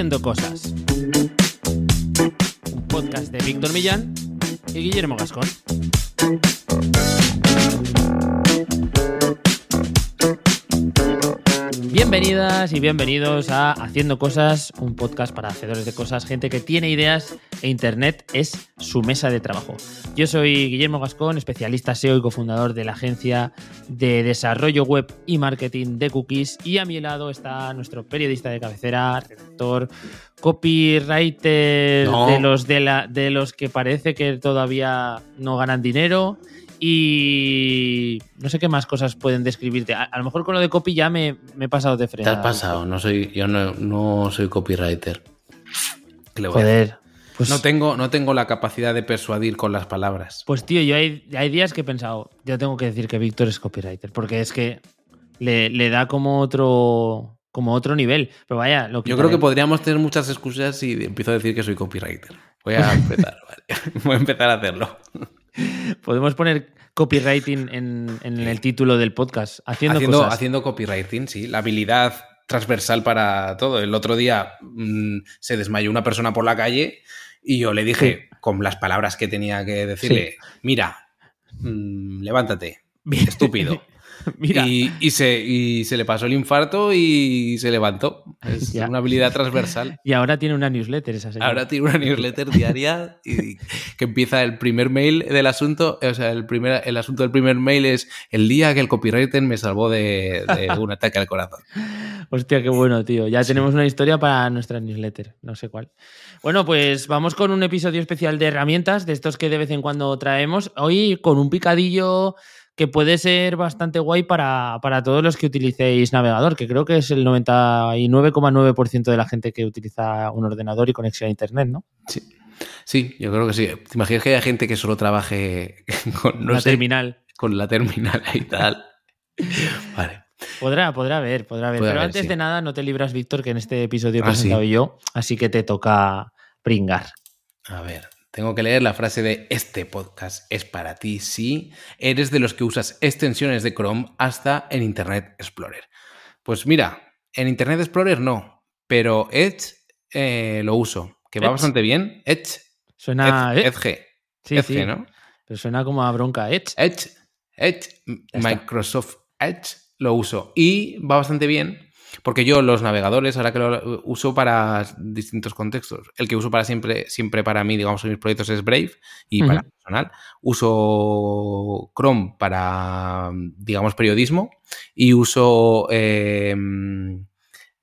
Haciendo Cosas. Un podcast de Víctor Millán y Guillermo Gascón. Bienvenidas y bienvenidos a Haciendo Cosas, un podcast para hacedores de cosas, gente que tiene ideas e Internet es su mesa de trabajo. Yo soy Guillermo Gascón, especialista SEO y cofundador de la agencia de desarrollo web y marketing de Cookies y a mi lado está nuestro periodista de cabecera, redactor, copywriter No. de, los de, la, de los que parece que todavía no ganan dinero y no sé qué más cosas pueden describirte. A, a lo mejor con lo de copy ya me, me he pasado de Te frente. has pasado, no soy, yo no, no soy copywriter. ¿Qué le voy a hacer? Joder. Pues, No tengo, no tengo la capacidad de persuadir con las palabras. pues tío, yo hay, hay días que he pensado, yo tengo que decir que Víctor es copywriter, porque es que le, le da como otro como otro nivel. Pero vaya, lo que Yo creo que podríamos tener muchas excusas si empiezo a decir que soy copywriter. Voy a empezar, vale. Voy a empezar a hacerlo. Podemos poner copywriting en, en el título del podcast. Haciendo, Haciendo, cosas. haciendo copywriting, sí. La habilidad transversal para todo. El otro día mm, se desmayó una persona por la calle y yo le dije, con las palabras que tenía que decirle, mira, mm, levántate, estúpido. Mira, Y, y se, y se le pasó el infarto y se levantó. Es Ya. una habilidad transversal. y ahora tiene una newsletter esa señora. Ahora tiene una newsletter diaria y que empieza el primer mail del asunto. O sea, el, primer, el asunto del primer mail es el día que el copywriter me salvó de, de un ataque al corazón. Hostia, qué bueno, tío. Ya tenemos una historia para nuestra newsletter, no sé cuál. Bueno, pues vamos con un episodio especial de herramientas, de estos que de vez en cuando traemos. Hoy con un picadillo que puede ser bastante guay para, para todos los que utilicéis navegador, que creo que es el 99,9% de la gente que utiliza un ordenador y conexión a Internet, ¿no? Sí. Sí, yo creo que sí. ¿Te imaginas que haya gente que solo trabaje con, no la sé, terminal. con la terminal y tal? Vale. Podrá, podrá haber, podrá haber. Puede Pero haber, antes sí. de nada, no te libras, Víctor, que en este episodio he Ah, presentado sí. yo, así que te toca pringar. A ver, tengo que leer la frase de este podcast es para ti si eres de los que usas extensiones de Chrome hasta en Internet Explorer. Pues mira, en Internet Explorer no, pero Edge eh, lo uso, que va bastante bien. Edge, Suena. Edge, eh, Edge, sí, Edge, sí, ¿no? Pero suena como a bronca Edge. Edge, Edge. Microsoft Edge lo uso y va bastante bien porque yo los navegadores, ahora que lo uso para distintos contextos, el que uso para siempre, siempre para mí, digamos, en mis proyectos es Brave y para personal. Uso Chrome para, digamos, periodismo y uso eh,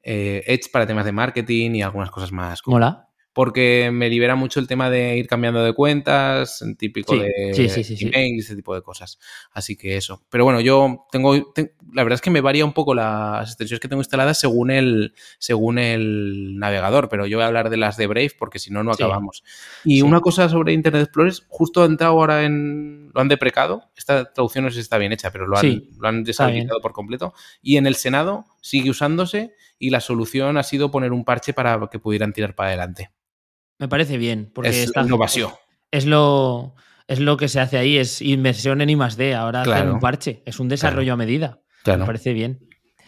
eh, Edge para temas de marketing y algunas cosas más Mola. Porque me libera mucho el tema de ir cambiando de cuentas, típico Sí, de sí, sí, email y ese tipo de cosas. Así que eso. Pero bueno, yo tengo, te- la verdad es que me varía un poco las extensiones que tengo instaladas según el, según el navegador, pero yo voy a hablar de las de Brave porque si no, no acabamos. Y una cosa sobre Internet Explorer, justo ha entrado ahora en, lo han deprecado, esta traducción no sé si está bien hecha, pero lo han, lo han deshabilitado por completo. Y en el Senado sigue usándose y la solución ha sido poner un parche para que pudieran tirar para adelante. Me parece bien. Porque es está, innovación. es lo es lo que se hace ahí, es inversión en I más D. Ahora hacen Claro. un parche, es un desarrollo a medida. Claro, Me parece bien.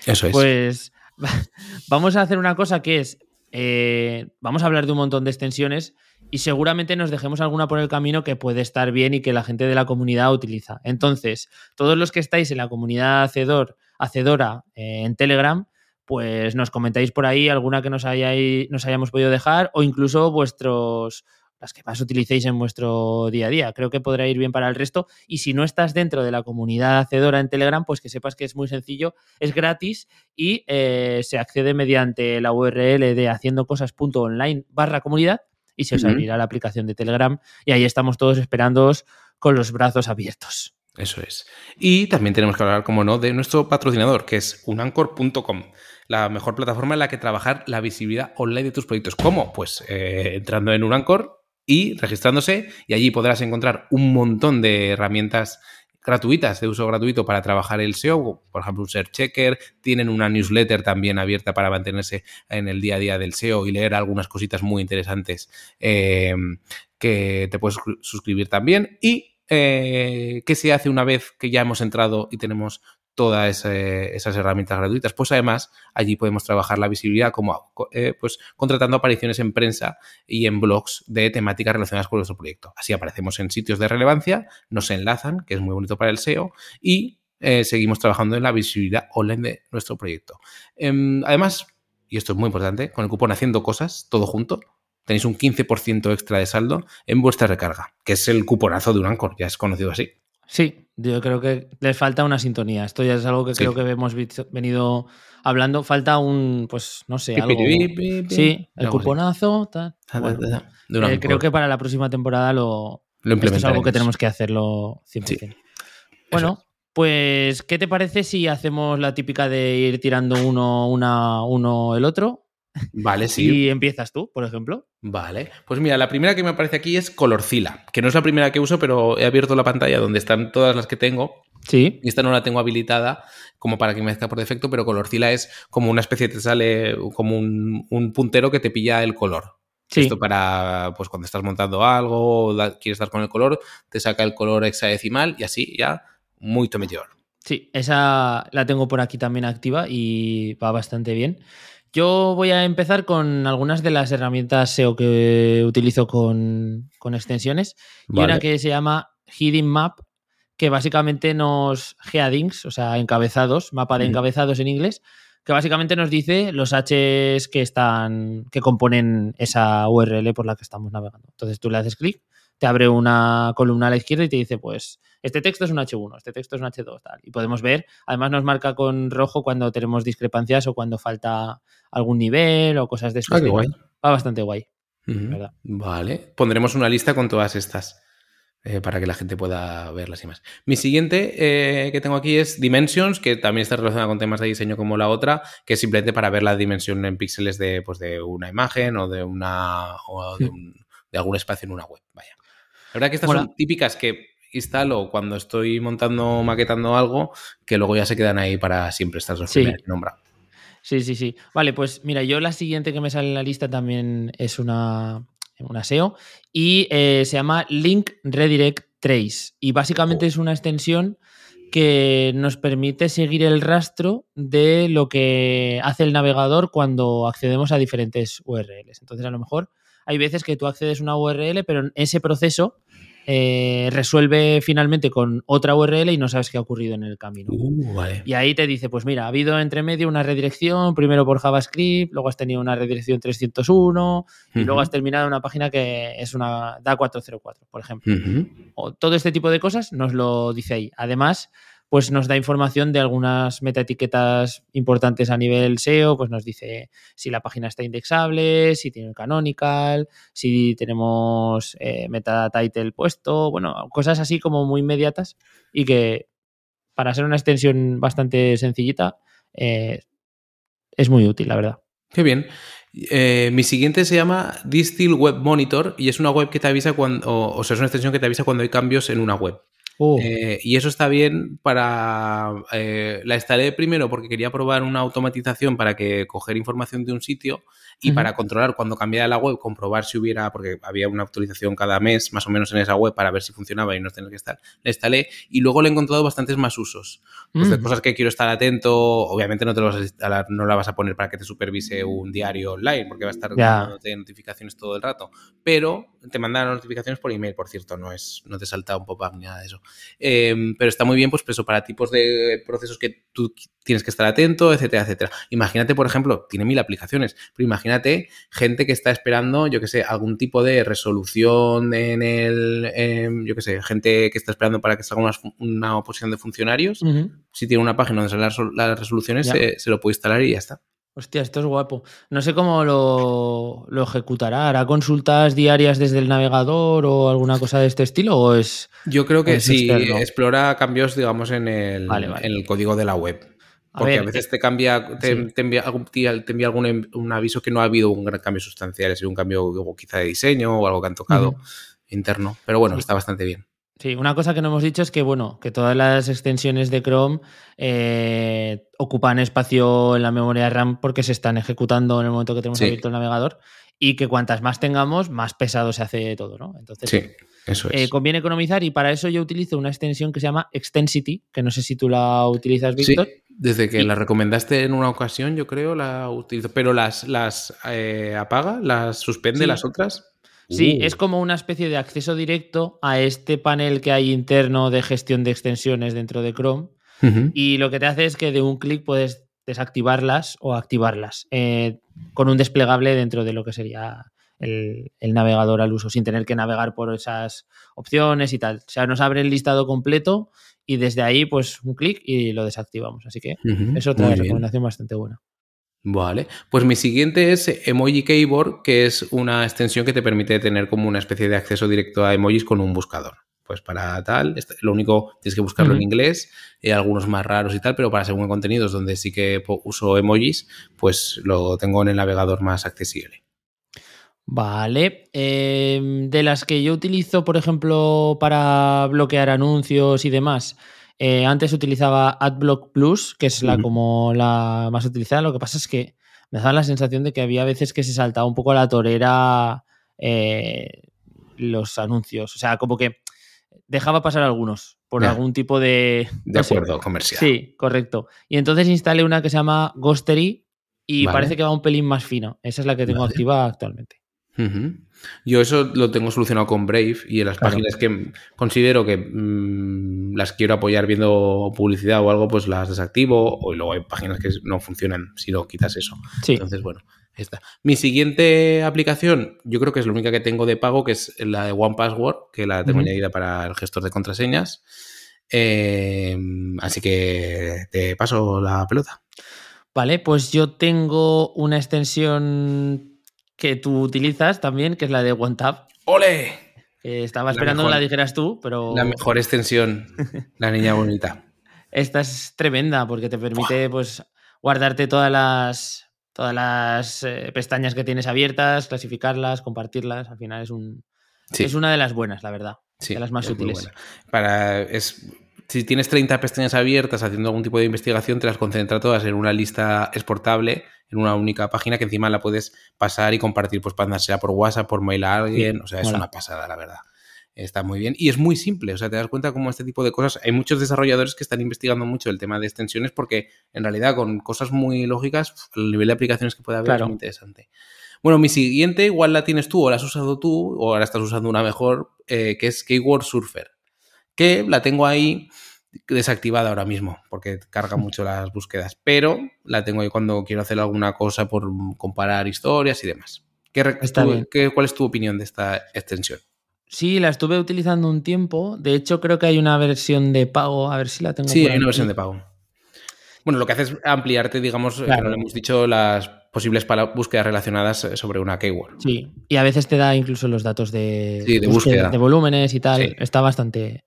eso es. Pues vamos a hacer una cosa que es, eh, vamos a hablar de un montón de extensiones y seguramente nos dejemos alguna por el camino que puede estar bien y que la gente de la comunidad utiliza. Entonces, todos los que estáis en la comunidad hacedor, hacedora eh, en Telegram, pues nos comentáis por ahí alguna que nos, hayáis, nos hayamos podido dejar o incluso vuestros las que más utilicéis en vuestro día a día. Creo que podrá ir bien para el resto. Y si no estás dentro de la comunidad hacedora en Telegram, pues que sepas que es muy sencillo, es gratis y eh, se accede mediante la URL de haciendocosas.online barra comunidad y se os abrirá la aplicación de Telegram y ahí estamos todos esperándoos con los brazos abiertos. Eso es. Y también tenemos que hablar, como no, de nuestro patrocinador, que es unancor.com, la mejor plataforma en la que trabajar la visibilidad online de tus proyectos. ¿Cómo? Pues eh, entrando en Unancor y registrándose, y allí podrás encontrar un montón de herramientas gratuitas, de uso gratuito para trabajar el SEO, por ejemplo, un Search Checker, tienen una newsletter también abierta para mantenerse en el día a día del SEO y leer algunas cositas muy interesantes eh, que te puedes suscribir también. Y eh, ¿qué se hace una vez que ya hemos entrado y tenemos todas esas herramientas gratuitas. Pues además, allí podemos trabajar la visibilidad como eh, pues, contratando apariciones en prensa y en blogs de temáticas relacionadas con nuestro proyecto. Así aparecemos en sitios de relevancia, nos enlazan, que es muy bonito para el SEO, y eh, seguimos trabajando en la visibilidad online de nuestro proyecto. Em, además, y esto es muy importante, con el cupón Haciendo Cosas, todo junto, tenéis un 15% extra de saldo en vuestra recarga, que es el cuponazo de un Anchor, ya es conocido así. Sí, yo creo que les falta una sintonía. Esto ya es algo que creo que hemos venido hablando. Falta un, pues, no sé, algo. Sí, el cuponazo. Eh, creo que para la próxima temporada lo, lo esto es algo que tenemos que hacerlo 100%. Bueno, pues, ¿qué te parece si hacemos la típica de ir tirando uno, una, uno el otro? Vale, sí. Y empiezas tú, por ejemplo. Vale. Pues mira, la primera que me aparece aquí es Colorcila, que no es la primera que uso, pero he abierto la pantalla donde están todas las que tengo. Sí. Y esta no la tengo habilitada como para que me mezcla por defecto, pero Colorcila es como una especie, te sale como un, puntero que te pilla el color. Sí. Esto para, pues cuando estás montando algo o quieres dar con el color, te saca el color hexadecimal y así ya, muy mejor. Sí, esa la tengo por aquí también activa y va bastante bien. Yo voy a empezar con algunas de las herramientas SEO que utilizo con, extensiones. Y una que se llama Hidden Map, que básicamente nos headings, o sea, encabezados, mapa de encabezados en inglés, que básicamente nos dice los Hs que están, que componen esa URL por la que estamos navegando. Entonces tú le haces clic, te abre una columna a la izquierda y te dice, pues, este texto es un H1, este texto es un H2, tal. Y podemos ver, además nos marca con rojo cuando tenemos discrepancias o cuando falta algún nivel o cosas de este ah, guay. Va bastante guay. Vale, pondremos una lista con todas estas eh, para que la gente pueda verlas y más. Mi siguiente eh, que tengo aquí es Dimensions, que también está relacionada con temas de diseño como la otra, que es simplemente para ver la dimensión en píxeles de, pues, de una imagen o de una de, algún espacio en una web. Vaya. La verdad que estas son típicas que instalo cuando estoy montando, maquetando algo, que luego ya se quedan ahí para siempre estas dos sí. nombradas. Sí, sí, sí. Vale, pues mira, yo la siguiente que me sale en la lista también es una, una SEO y eh, se llama Link Redirect Trace. Y básicamente es una extensión que nos permite seguir el rastro de lo que hace el navegador cuando accedemos a diferentes URLs. Entonces, a lo mejor hay veces que tú accedes a una URL, pero en ese proceso eh, resuelve finalmente con otra URL y no sabes qué ha ocurrido en el camino. Uh, y ahí te dice, pues mira, ha habido entre medio una redirección, primero por JavaScript, luego has tenido una redirección 301 y luego has terminado una página que es una da 404, por ejemplo. o todo este tipo de cosas nos lo dice ahí. Además, pues nos da información de algunas metaetiquetas importantes a nivel SEO, pues nos dice si la página está indexable, si tiene un canonical, si tenemos eh, meta title puesto, bueno, cosas así como muy inmediatas y que para ser una extensión bastante sencillita eh, es muy útil, la verdad. Qué bien. Eh, mi siguiente se llama Distill Web Monitor y es una web que te avisa cuando, o sea, es una extensión que te avisa cuando hay cambios en una web. Oh. Eh, y eso está bien para... Eh, la instalé primero porque quería probar una automatización para que coger información de un sitio y para controlar cuando cambiara la web, comprobar si hubiera, porque había una actualización cada mes más o menos en esa web para ver si funcionaba y no tener que estar. La instalé y luego le he encontrado bastantes más usos. Pues de mm. cosas que quiero estar atento, obviamente no te lo vas a no la vas a poner para que te supervise un diario online porque va a estar dándote notificaciones todo el rato, pero te mandan notificaciones por email, por cierto, no es no te salta un pop-up ni nada de eso. Em, pero está muy bien pues eso para tipos de procesos que tú tienes que estar atento, etcétera, etcétera. Imagínate, por ejemplo, tiene mil aplicaciones, pero imagínate gente que está esperando, yo que sé, algún tipo de resolución en el, yo que sé, gente que está esperando para que salga una, una oposición de funcionarios. Si tiene una página donde salen las, resoluciones, se, lo puede instalar y ya está. Hostia, esto es guapo. No sé cómo lo, lo, ejecutará. ¿Hará consultas diarias desde el navegador o alguna cosa de este estilo? ¿O es.? Yo creo que sí, explora cambios, digamos, en el, en el código de la web. Porque a, veces te cambia, te, envía, algún, un aviso que no ha habido un gran cambio sustancial, ha sido un cambio quizá de diseño o algo que han tocado interno. Pero bueno, está bastante bien. Sí, una cosa que no hemos dicho es que, bueno, que todas las extensiones de Chrome eh, ocupan espacio en la memoria RAM porque se están ejecutando en el momento que tenemos abierto el navegador y que cuantas más tengamos, más pesado se hace todo, ¿no? Entonces, sí, eso es. Eh, conviene economizar y para eso yo utilizo una extensión que se llama Extensity, que no sé si tú la utilizas, Víctor. Sí, desde que la recomendaste en una ocasión, yo creo, la utilizo. Pero las, las eh, apaga, las suspende las otras. Sí, uh. es como una especie de acceso directo a este panel que hay interno de gestión de extensiones dentro de Chrome. Y lo que te hace es que de un clic puedes desactivarlas o activarlas eh, con un desplegable dentro de lo que sería el, navegador al uso, sin tener que navegar por esas opciones y tal. O sea, nos abre el listado completo y desde ahí, pues un clic y lo desactivamos. Así que es otra recomendación bastante buena. Vale, pues mi siguiente es Emoji Keyboard, que es una extensión que te permite tener como una especie de acceso directo a emojis con un buscador pues para tal, lo único tienes que buscarlo en inglés, y algunos más raros y tal, pero para según contenidos donde sí que uso emojis, pues lo tengo en el navegador más accesible. Vale. Em, de las que yo utilizo, por ejemplo, para bloquear anuncios y demás, eh, antes utilizaba AdBlock Plus, que es la como la más utilizada. Lo que pasa es que me daba la sensación de que había veces que se saltaba un poco a la torera eh, los anuncios. O sea, como que dejaba pasar algunos por algún tipo de... De acuerdo, comercial. Sí, correcto. Y entonces instalé una que se llama Ghostery y parece que va un pelín más fino. Esa es la que tengo activa actualmente. Yo eso lo tengo solucionado con Brave y en las páginas que considero que mm, las quiero apoyar viendo publicidad o algo, pues las desactivo. O luego hay páginas que no funcionan si no quitas eso. Entonces, bueno, mi siguiente aplicación, yo creo que es la única que tengo de pago, que es la de One Password, que la tengo añadida para el gestor de contraseñas. Em, así que te paso la pelota. Vale, pues yo tengo una extensión que tú utilizas también, que es la de OneTap. ¡Ole! estaba esperando que la dijeras tú, pero. La mejor extensión, la niña bonita. Esta es tremenda porque te permite, pues, guardarte todas las todas las eh, pestañas que tienes abiertas, clasificarlas, compartirlas. Al final es un es una de las buenas, la verdad. de las más útiles. Para es si tienes 30 pestañas abiertas haciendo algún tipo de investigación, te las concentra todas en una lista exportable, en una única página que encima la puedes pasar y compartir, pues para sea por WhatsApp, por mail a alguien. o sea, es una pasada, la verdad está muy bien. Y es muy simple, o sea, te das cuenta cómo este tipo de cosas, hay muchos desarrolladores que están investigando mucho el tema de extensiones porque en realidad con cosas muy lógicas, el nivel de aplicaciones que puede haber es muy interesante. Bueno, mi siguiente igual la tienes tú o la has usado tú o ahora estás usando una mejor, eh, que es Keyword Surfer, que la tengo ahí desactivada ahora mismo porque carga mucho las búsquedas, pero la tengo ahí cuando quiero hacer alguna cosa por comparar historias y demás. ¿Qué, ¿Cuál es tu opinión de esta extensión? Sí, la estuve utilizando un tiempo. De hecho, creo que hay una versión de pago. A ver si la tengo. Sí, hay una versión de pago. Bueno, lo que hace es ampliarte, digamos, claro. hemos dicho, las posibles búsquedas relacionadas sobre una keyword. Sí, y a veces te da incluso los datos de, de, búsqueda, de volúmenes y tal. Está bastante,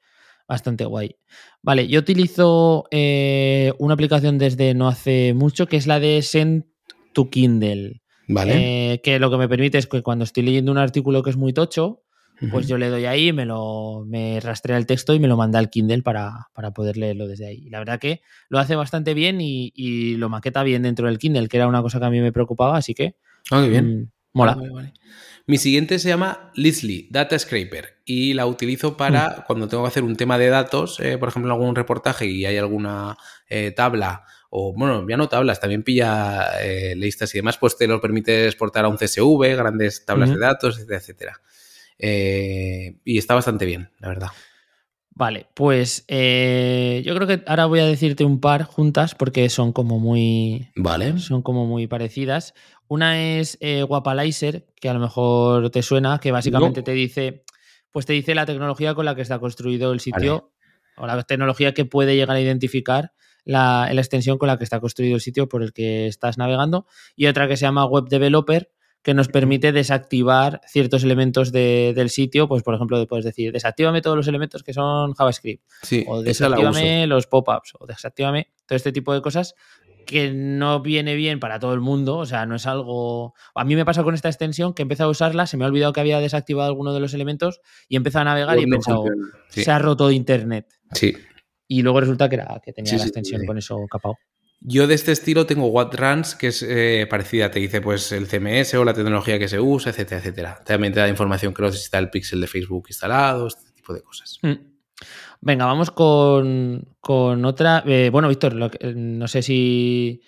bastante guay. Vale, yo utilizo eh, una aplicación desde no hace mucho que es la de Send to Kindle. Vale. Eh, que lo que me permite es que cuando estoy leyendo un artículo que es muy tocho, pues yo le doy ahí, me lo me rastrea el texto y me lo manda al Kindle para, poder leerlo desde ahí. la verdad que lo hace bastante bien y, lo maqueta bien dentro del Kindle, que era una cosa que a mí me preocupaba, así que. Ah, bien. Mm, mola. Mi siguiente se llama Lizzly, Data Scraper, y la utilizo para mm. cuando tengo que hacer un tema de datos, eh, por ejemplo, algún reportaje y hay alguna eh, tabla, o bueno, ya no tablas, también pilla eh, listas y demás, pues te lo permite exportar a un CSV, grandes tablas de datos, etcétera. Eh, y está bastante bien, la verdad. Vale, pues eh, yo creo que ahora voy a decirte un par juntas porque son como muy. Vale. Son como muy parecidas. Una es eh, Guapalizer, que a lo mejor te suena, que básicamente te dice. Pues te dice la tecnología con la que está construido el sitio. O la tecnología que puede llegar a identificar la, la, extensión con la que está construido el sitio por el que estás navegando. Y otra que se llama Web Developer, que nos permite desactivar ciertos elementos del sitio. Pues, por ejemplo, puedes decir, desactívame todos los elementos que son JavaScript. o desactívame los pop-ups. O desactívame todo este tipo de cosas que no viene bien para todo el mundo. O sea, no es algo. A mí me pasa con esta extensión que empecé a usarla, se me ha olvidado que había desactivado alguno de los elementos y empecé a navegar y he pensado, se ha roto internet. Sí. Y luego resulta que, era, que tenía la extensión con eso capado. Yo de este estilo tengo WhatRuns, que es eh, parecida, te dice pues el CMS o la tecnología que se usa, etcétera, etcétera. También te da información que no está el pixel de Facebook instalado, este tipo de cosas. Mm. Venga, vamos con, otra. Eh, bueno, Víctor, no sé si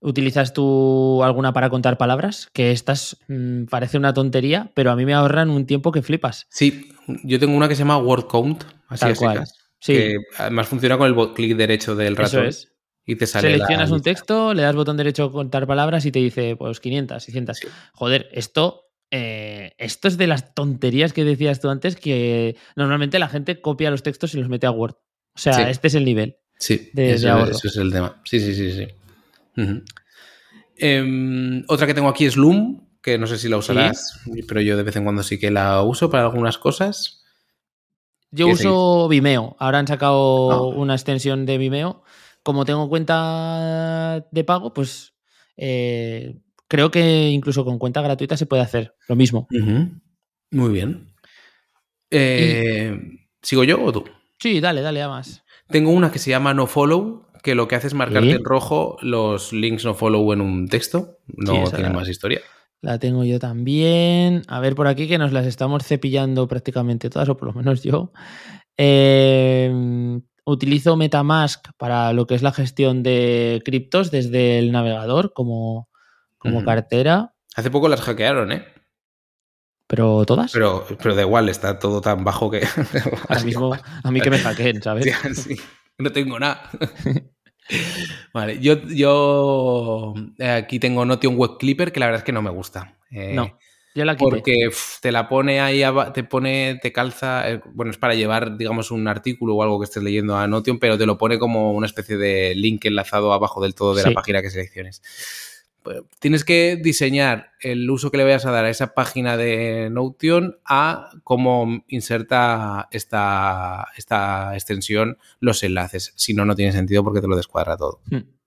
utilizas tú alguna para contar palabras, que estas mm, parece una tontería, pero a mí me ahorran un tiempo que flipas. Sí, yo tengo una que se llama WordCount, así Tal cual. Sí. Que además funciona con el clic derecho del ratón. Eso es. Y te sale Seleccionas un texto, le das botón derecho a contar palabras y te dice, pues 500, 600. Joder, esto, eh, esto es de las tonterías que decías tú antes, que normalmente la gente copia los textos y los mete a Word. O sea, este es el nivel. Sí, de, eso, es el tema. Sí, sí, sí, sí. Em, otra que tengo aquí es Loom, que no sé si la usarás, pero yo de vez en cuando sí que la uso para algunas cosas. Yo uso Vimeo. Ahora han sacado ah. una extensión de Vimeo como tengo cuenta de pago, pues eh, creo que incluso con cuenta gratuita se puede hacer lo mismo. Muy bien. Eh, ¿Sigo yo o tú? Sí, dale, dale, más. Tengo una que se llama No Follow, que lo que hace es marcarte en rojo los links no follow en un texto. No tiene más historia. La tengo yo también. A ver por aquí que nos las estamos cepillando prácticamente todas, o por lo menos yo. Eh, utilizo Metamask para lo que es la gestión de criptos desde el navegador como, como cartera. Hace poco las hackearon, ¿eh? ¿Pero todas? Pero, pero da igual, está todo tan bajo que. mismo, a mí que me hackeen, ¿sabes? Sí, no tengo nada. vale, yo, yo eh, aquí tengo Notion Web Clipper, que la verdad es que no me gusta. Eh, no. Porque te la pone ahí, te pone, te calza, eh, bueno, es para llevar, digamos, un artículo o algo que estés leyendo a Notion, pero te lo pone como una especie de link enlazado abajo del todo de la página que selecciones. Pues, tienes que diseñar el uso que le vayas a dar a esa página de Notion a cómo inserta esta, esta extensión los enlaces. Si no, no tiene sentido porque te lo descuadra todo. Hmm.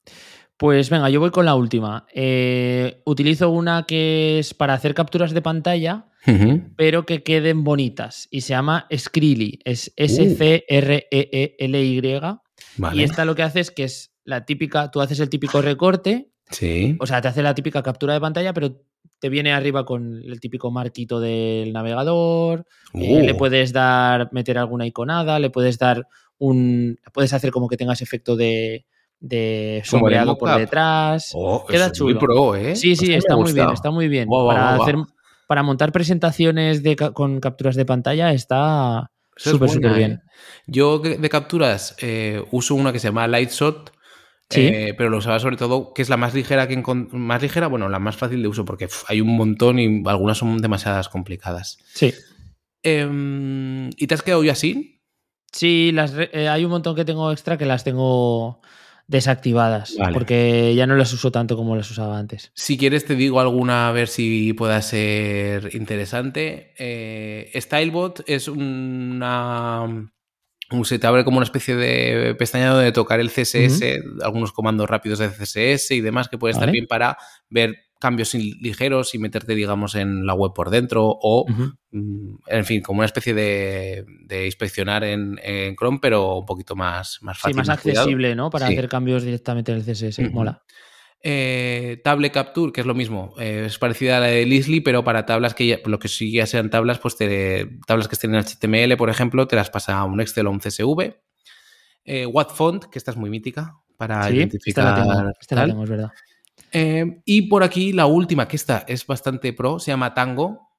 Pues venga, yo voy con la última. Eh, utilizo una que es para hacer capturas de pantalla, pero que queden bonitas. Y se llama Skrillly. Es. S-C-R-E-E-L-Y. Y esta lo que hace es que es la típica, tú haces el típico recorte. Sí. O sea, te hace la típica captura de pantalla, pero te viene arriba con el típico marquito del navegador. Eh, le uh. puedes dar, meter alguna iconada, le puedes dar un. Puedes hacer como que tengas efecto de de sombreado por detrás. Oh, Queda chulo. ¿eh? Sí, sí, está muy bien, está muy bien. para, hacer, para montar presentaciones de, con capturas de pantalla está súper, súper bien. ¿eh? Yo de capturas eh, uso una que se llama Lightshot. ¿Sí? pero lo usaba sobre todo, que es la más ligera que más ligera, bueno, la más fácil de uso, porque hay un montón y algunas son demasiadas complicadas. Sí. Em, ¿Y te has quedado ya así? Sí, las, hay un montón que tengo extra que las tengo desactivadas, porque ya no las uso tanto como las usaba antes. Si quieres te digo alguna a ver si pueda ser interesante. Eh, Stylebot es una... Se te abre como una especie de pestaña de tocar el CSS, algunos comandos rápidos de CSS y demás que puede estar bien para ver cambios ligeros y meterte, digamos, en la web por dentro o, mm, en fin, como una especie de, inspeccionar en, Chrome, pero un poquito más, más fácil. Sí, más, accesible, ¿no? Para hacer cambios directamente en el CSS. Mola. Eh, Table Capture, que es lo mismo, eh, es parecida a la de Lisly, pero para tablas que ya, lo que sí ya sean tablas, pues tablas que estén en HTML, por ejemplo, te las pasa a un Excel o un CSV. Eh, Font, que esta es muy mítica para identificar. Esta la tengo, es verdad. Em, y por aquí la última, que esta es bastante pro, se llama Tango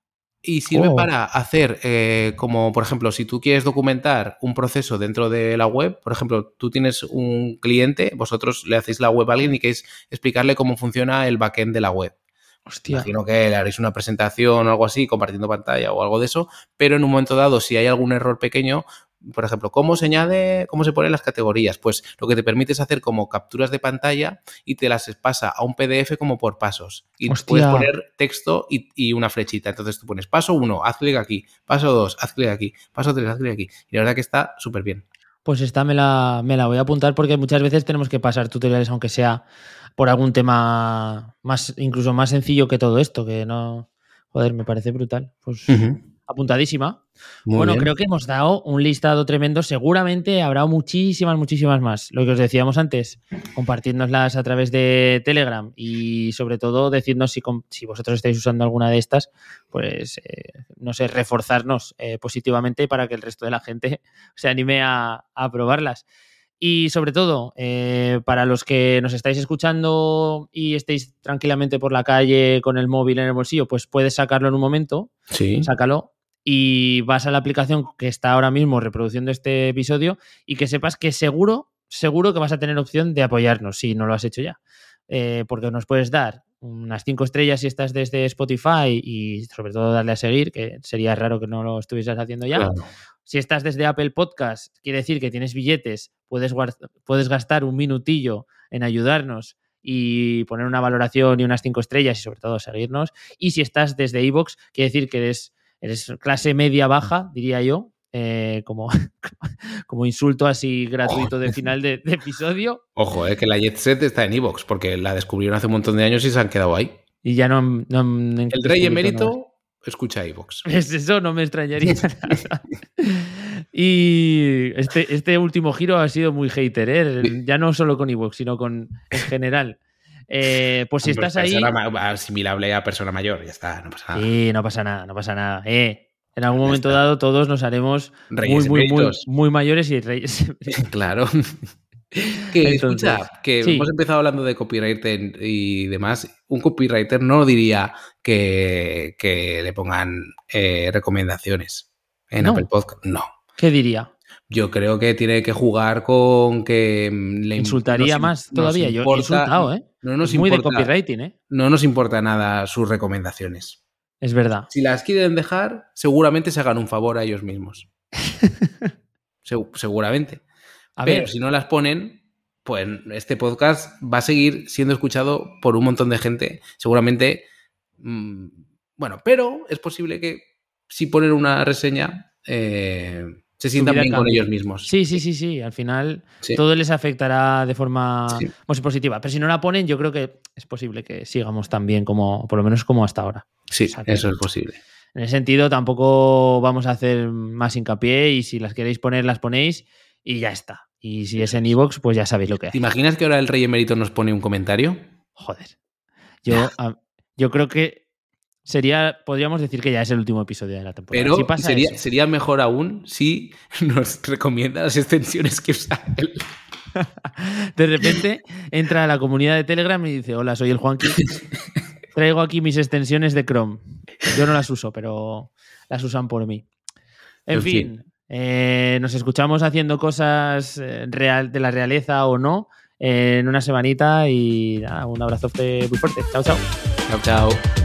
y sirve oh. para hacer, eh, como por ejemplo, si tú quieres documentar un proceso dentro de la web, por ejemplo, tú tienes un cliente, vosotros le hacéis la web a alguien y queréis explicarle cómo funciona el backend de la web. Hostia. Imagino que le haréis una presentación o algo así, compartiendo pantalla o algo de eso, pero en un momento dado, si hay algún error pequeño, por ejemplo, ¿cómo se añade, cómo se ponen las categorías? Pues lo que te permite es hacer como capturas de pantalla y te las pasa a un PDF como por pasos. Y puedes poner texto y, una flechita. Entonces tú pones paso 1, haz clic aquí, paso 2, haz clic aquí, paso 3, haz clic aquí. Y la verdad que está súper bien. Pues esta me la, me la voy a apuntar porque muchas veces tenemos que pasar tutoriales, aunque sea por algún tema más, incluso más sencillo que todo esto, que no. Joder, me parece brutal. Pues apuntadísima. bueno, creo que hemos dado un listado tremendo. Seguramente habrá muchísimas, muchísimas más. Lo que os decíamos antes, compartirnoslas a través de Telegram y sobre todo decirnos si, si vosotros estáis usando alguna de estas, pues eh, no sé, reforzarnos eh, positivamente para que el resto de la gente se anime a, a probarlas. Y sobre todo, eh, para los que nos estáis escuchando y estéis tranquilamente por la calle con el móvil en el bolsillo, pues puedes sacarlo en un momento. Sí. Sácalo. Y vas a la aplicación que está ahora mismo reproduciendo este episodio y que sepas que seguro, seguro que vas a tener opción de apoyarnos si no lo has hecho ya. Eh, porque nos puedes dar unas cinco estrellas si estás desde Spotify y sobre todo darle a seguir, que sería raro que no lo estuvieses haciendo ya. Si estás desde Apple Podcast, quiere decir que tienes billetes, puedes, puedes gastar un minutillo en ayudarnos y poner una valoración y unas cinco estrellas y sobre todo seguirnos. Y si estás desde iVoox, quiere decir que eres, eres clase media baja, diría yo, eh, como, como insulto así gratuito de final de, episodio. Ojo, eh, que la Jet Set está en iVoox, porque la descubrieron hace un montón de años y se han quedado ahí. Y ya no... el rey emérito escucha iVoox. Es eso, no me extrañaría nada. y este, este último giro ha sido muy hater, ¿eh? ya no solo con iVoox, sino con en general. Eh, pues si estás ahí. Asimilable a persona mayor, ya está, no pasa nada. Sí, no pasa nada, no pasa nada. Eh, en algún momento dado todos nos haremos muy, muy, muy, muy, mayores y reyes. claro. Que escucha, que hemos empezado hablando de copywriter y demás. Un copywriter no diría que, le pongan eh, recomendaciones en Apple Podcast. No. ¿Qué diría? Yo creo que tiene que jugar con que mm, le insultaría más todavía. Yo he insultado, ¿eh? No nos Muy de copywriting, ¿eh? No nos importa nada sus recomendaciones. Es verdad. Si las quieren dejar, seguramente se hagan un favor a ellos mismos. seguramente. Pero si no las ponen, pues este podcast va a seguir siendo escuchado por un montón de gente. Seguramente. Mm, bueno, pero es posible que si ponen una reseña. Eh, se sientan bien con ellos mismos. Sí, sí, sí, sí. Al final todo les afectará de forma muy positiva. Pero si no la ponen, yo creo que es posible que sigamos tan bien como, por lo menos como hasta ahora. Sí, eso es posible. En ese sentido, tampoco vamos a hacer más hincapié y si las queréis poner, las ponéis y ya está. Y si es en Evox, pues ya sabéis lo que es. ¿Te imaginas que ahora el Rey Emérito nos pone un comentario? Joder. Yo, yo creo que sería, podríamos decir que ya es el último episodio de la temporada. Pero sería, sería, mejor aún si nos recomienda las extensiones que usa él. De repente entra a la comunidad de Telegram y dice: Hola, soy el Juanqui. Traigo aquí mis extensiones de Chrome. Yo no las uso, pero las usan por mí. En fin, eh, nos escuchamos haciendo cosas eh, real, de la realeza o no en una semanita y un abrazo muy fuerte. Chao, chao. Chao, chao.